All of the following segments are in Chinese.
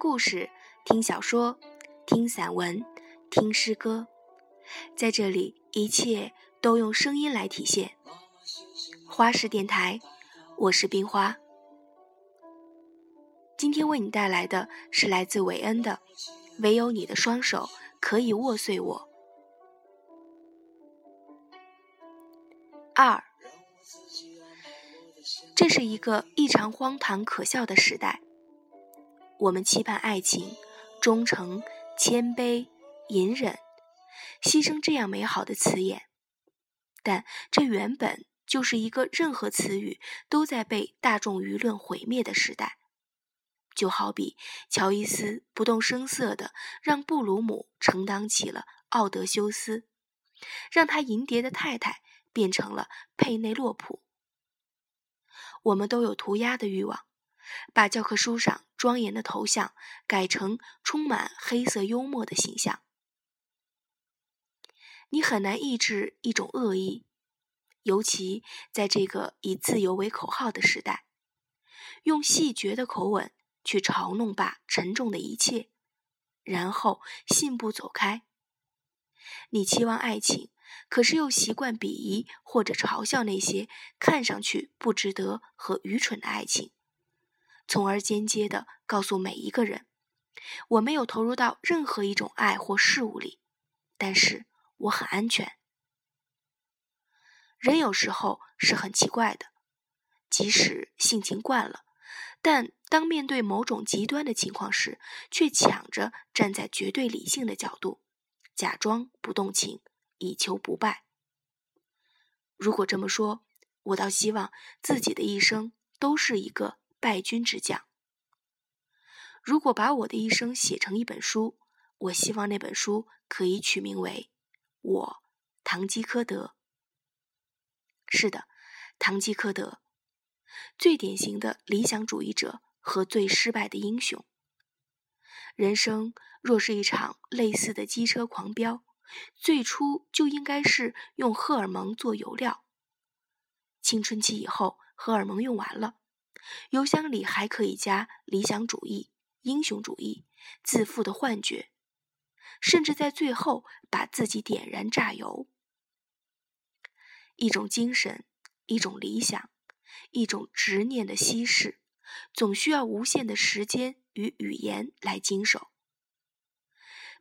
故事，听小说，听散文，听诗歌，在这里，一切都用声音来体现。花式电台，我是冰花。今天为你带来的是来自韦恩的《唯有你的双手可以握碎我》。二，这是一个异常荒唐可笑的时代。我们期盼爱情、忠诚、谦卑、隐忍、牺牲这样美好的词眼，但这原本就是一个任何词语都在被大众舆论毁灭的时代。就好比乔伊斯不动声色地让布鲁姆承担起了奥德修斯，让他银蝶的太太变成了佩内洛普。我们都有涂鸦的欲望。把教科书上庄严的头像改成充满黑色幽默的形象，你很难抑制一种恶意，尤其在这个以自由为口号的时代，用戏谑的口吻去嘲弄吧沉重的一切，然后信步走开。你期望爱情，可是又习惯鄙夷或者嘲笑那些看上去不值得和愚蠢的爱情。从而间接的告诉每一个人，我没有投入到任何一种爱或事物里，但是我很安全。人有时候是很奇怪的，即使性情惯了，但当面对某种极端的情况时，却抢着站在绝对理性的角度，假装不动情，以求不败。如果这么说，我倒希望自己的一生都是一个。败军之将。如果把我的一生写成一本书，我希望那本书可以取名为《我，堂吉诃德》。是的，堂吉诃德，最典型的理想主义者和最失败的英雄。人生若是一场类似的机车狂飙，最初就应该是用荷尔蒙做油料。青春期以后，荷尔蒙用完了。邮箱里还可以加理想主义、英雄主义、自负的幻觉，甚至在最后把自己点燃榨油。一种精神，一种理想，一种执念的稀释，总需要无限的时间与语言来经手。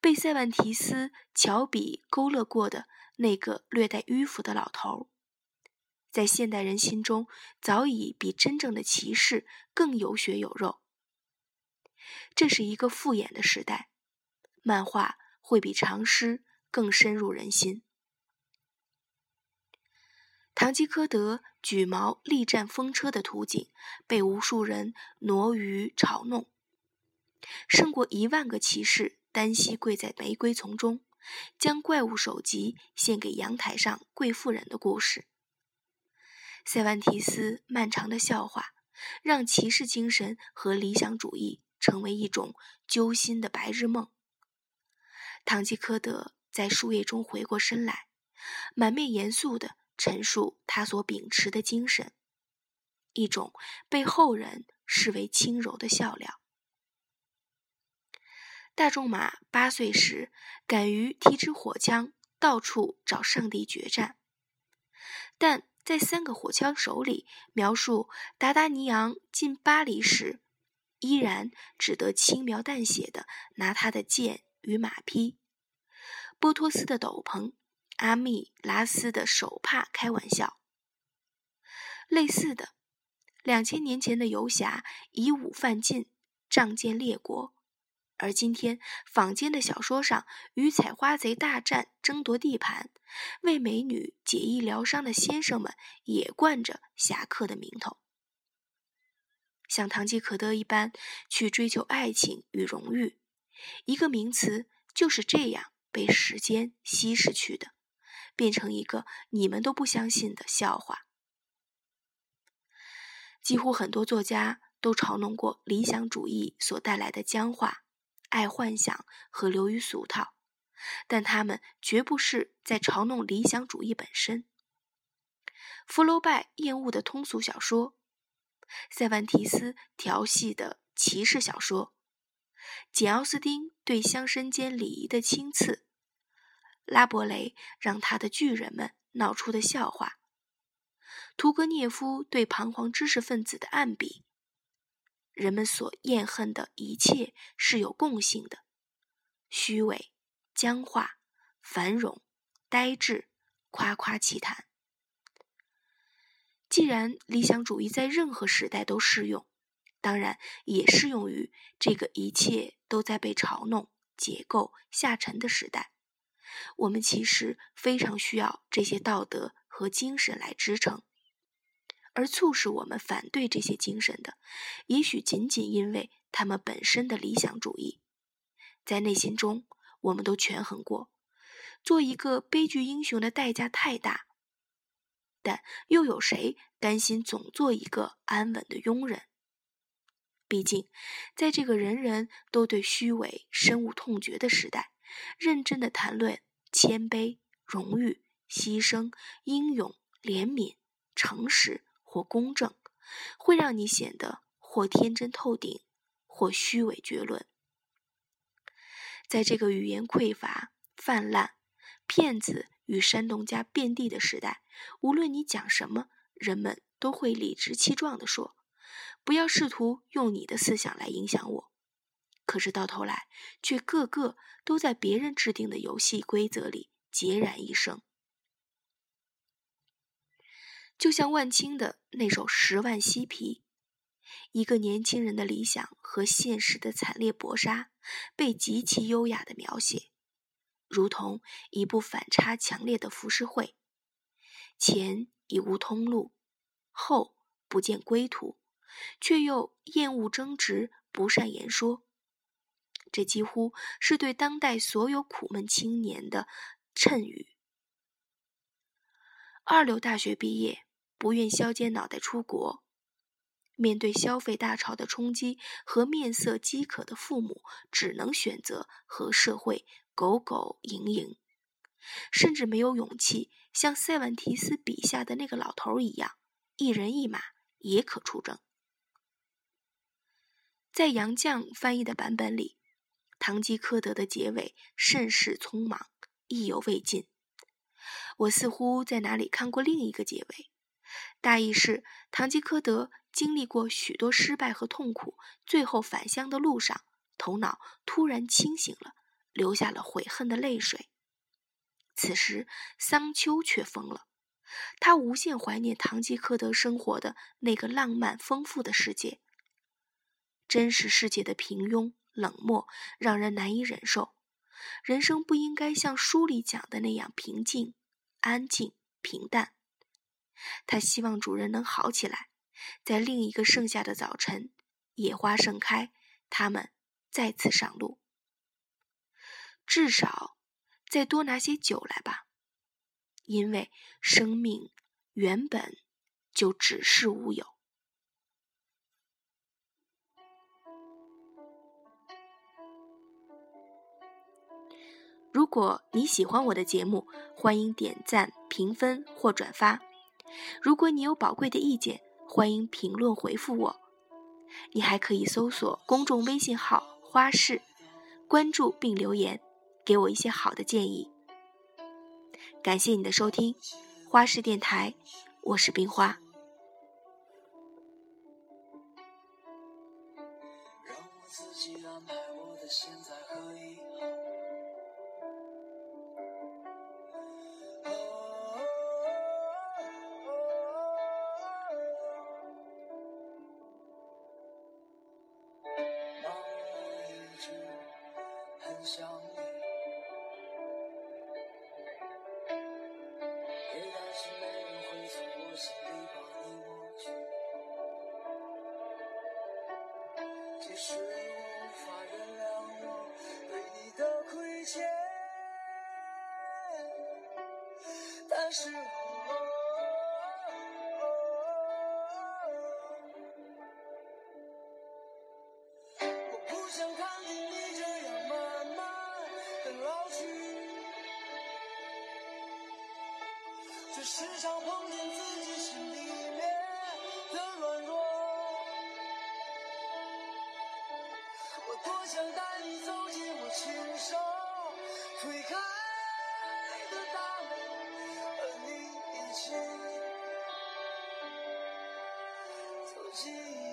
被塞万提斯乔比勾勒过的那个略带迂腐的老头儿。在现代人心中，早已比真正的骑士更有血有肉。这是一个复眼的时代，漫画会比长诗更深入人心。堂吉诃德举矛力战风车的图景，被无数人挪于嘲弄，胜过一万个骑士单膝跪在玫瑰丛中，将怪物首级献给阳台上贵妇人的故事。塞万提斯漫长的笑话，让骑士精神和理想主义成为一种揪心的白日梦。堂吉诃德在树叶中回过身来，满面严肃地陈述他所秉持的精神，一种被后人视为轻柔的笑料。大仲马八岁时，敢于提支火枪，到处找上帝决战，但。在三个火枪手里描述达达尼昂进巴黎时，依然只得轻描淡写的拿他的剑与马匹、波托斯的斗篷、阿密拉斯的手帕开玩笑。类似的，两千年前的游侠以武犯禁，仗剑列国。而今天，坊间的小说上与采花贼大战、争夺地盘，为美女解医疗伤的先生们也冠着侠客的名头，像堂吉诃德一般去追求爱情与荣誉，一个名词就是这样被时间稀释去的，变成一个你们都不相信的笑话。几乎很多作家都嘲弄过理想主义所带来的僵化。爱幻想和流于俗套，但他们绝不是在嘲弄理想主义本身。福楼拜厌恶的通俗小说，塞万提斯调戏的骑士小说，简·奥斯汀对乡绅间礼仪的轻刺，拉伯雷让他的巨人们闹出的笑话，屠格涅夫对彷徨知识分子的暗笔。人们所厌恨的一切是有共性的：虚伪、僵化、繁荣、呆滞、夸夸其谈。既然理想主义在任何时代都适用，当然也适用于这个一切都在被嘲弄、解构、下沉的时代。我们其实非常需要这些道德和精神来支撑。而促使我们反对这些精神的，也许仅仅因为他们本身的理想主义，在内心中，我们都权衡过，做一个悲剧英雄的代价太大。但又有谁甘心总做一个安稳的庸人？毕竟，在这个人人都对虚伪深恶痛绝的时代，认真的谈论谦卑、荣誉、牺牲、英勇、怜悯、诚实。或公正，会让你显得或天真透顶，或虚伪绝伦。在这个语言匮乏、泛滥、骗子与煽动家遍地的时代，无论你讲什么，人们都会理直气壮地说：“不要试图用你的思想来影响我。”可是到头来，却个个都在别人制定的游戏规则里孑然一身。就像万青的那首《十万嬉皮》，一个年轻人的理想和现实的惨烈搏杀，被极其优雅的描写，如同一部反差强烈的浮世绘。前已无通路，后不见归途，却又厌恶争执，不善言说。这几乎是对当代所有苦闷青年的谶语。二流大学毕业。不愿削尖脑袋出国，面对消费大潮的冲击和面色饥渴的父母，只能选择和社会苟苟营营，甚至没有勇气像塞万提斯笔下的那个老头一样，一人一马也可出征。在杨绛翻译的版本里，《堂吉诃德》的结尾甚是匆忙，意犹未尽。我似乎在哪里看过另一个结尾。大意是，堂吉诃德经历过许多失败和痛苦，最后返乡的路上，头脑突然清醒了，流下了悔恨的泪水。此时，桑丘却疯了，他无限怀念堂吉诃德生活的那个浪漫丰富的世界。真实世界的平庸冷漠让人难以忍受，人生不应该像书里讲的那样平静、安静、平淡。他希望主人能好起来，在另一个盛夏的早晨，野花盛开，他们再次上路。至少，再多拿些酒来吧，因为生命原本就只是乌有。如果你喜欢我的节目，欢迎点赞、评分或转发。如果你有宝贵的意见，欢迎评论回复我。你还可以搜索公众微信号“花式”，关注并留言，给我一些好的建议。感谢你的收听，花式电台，我是冰花。想你别担心没人会从我心里把你抹去即使我无法原谅我对你的亏欠但是我时常碰见自己心里面的软弱。我多。想带你走进我亲手推开的大门，和你一起走进。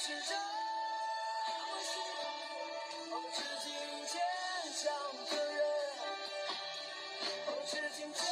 是真。我是今坚强的人，我是今天。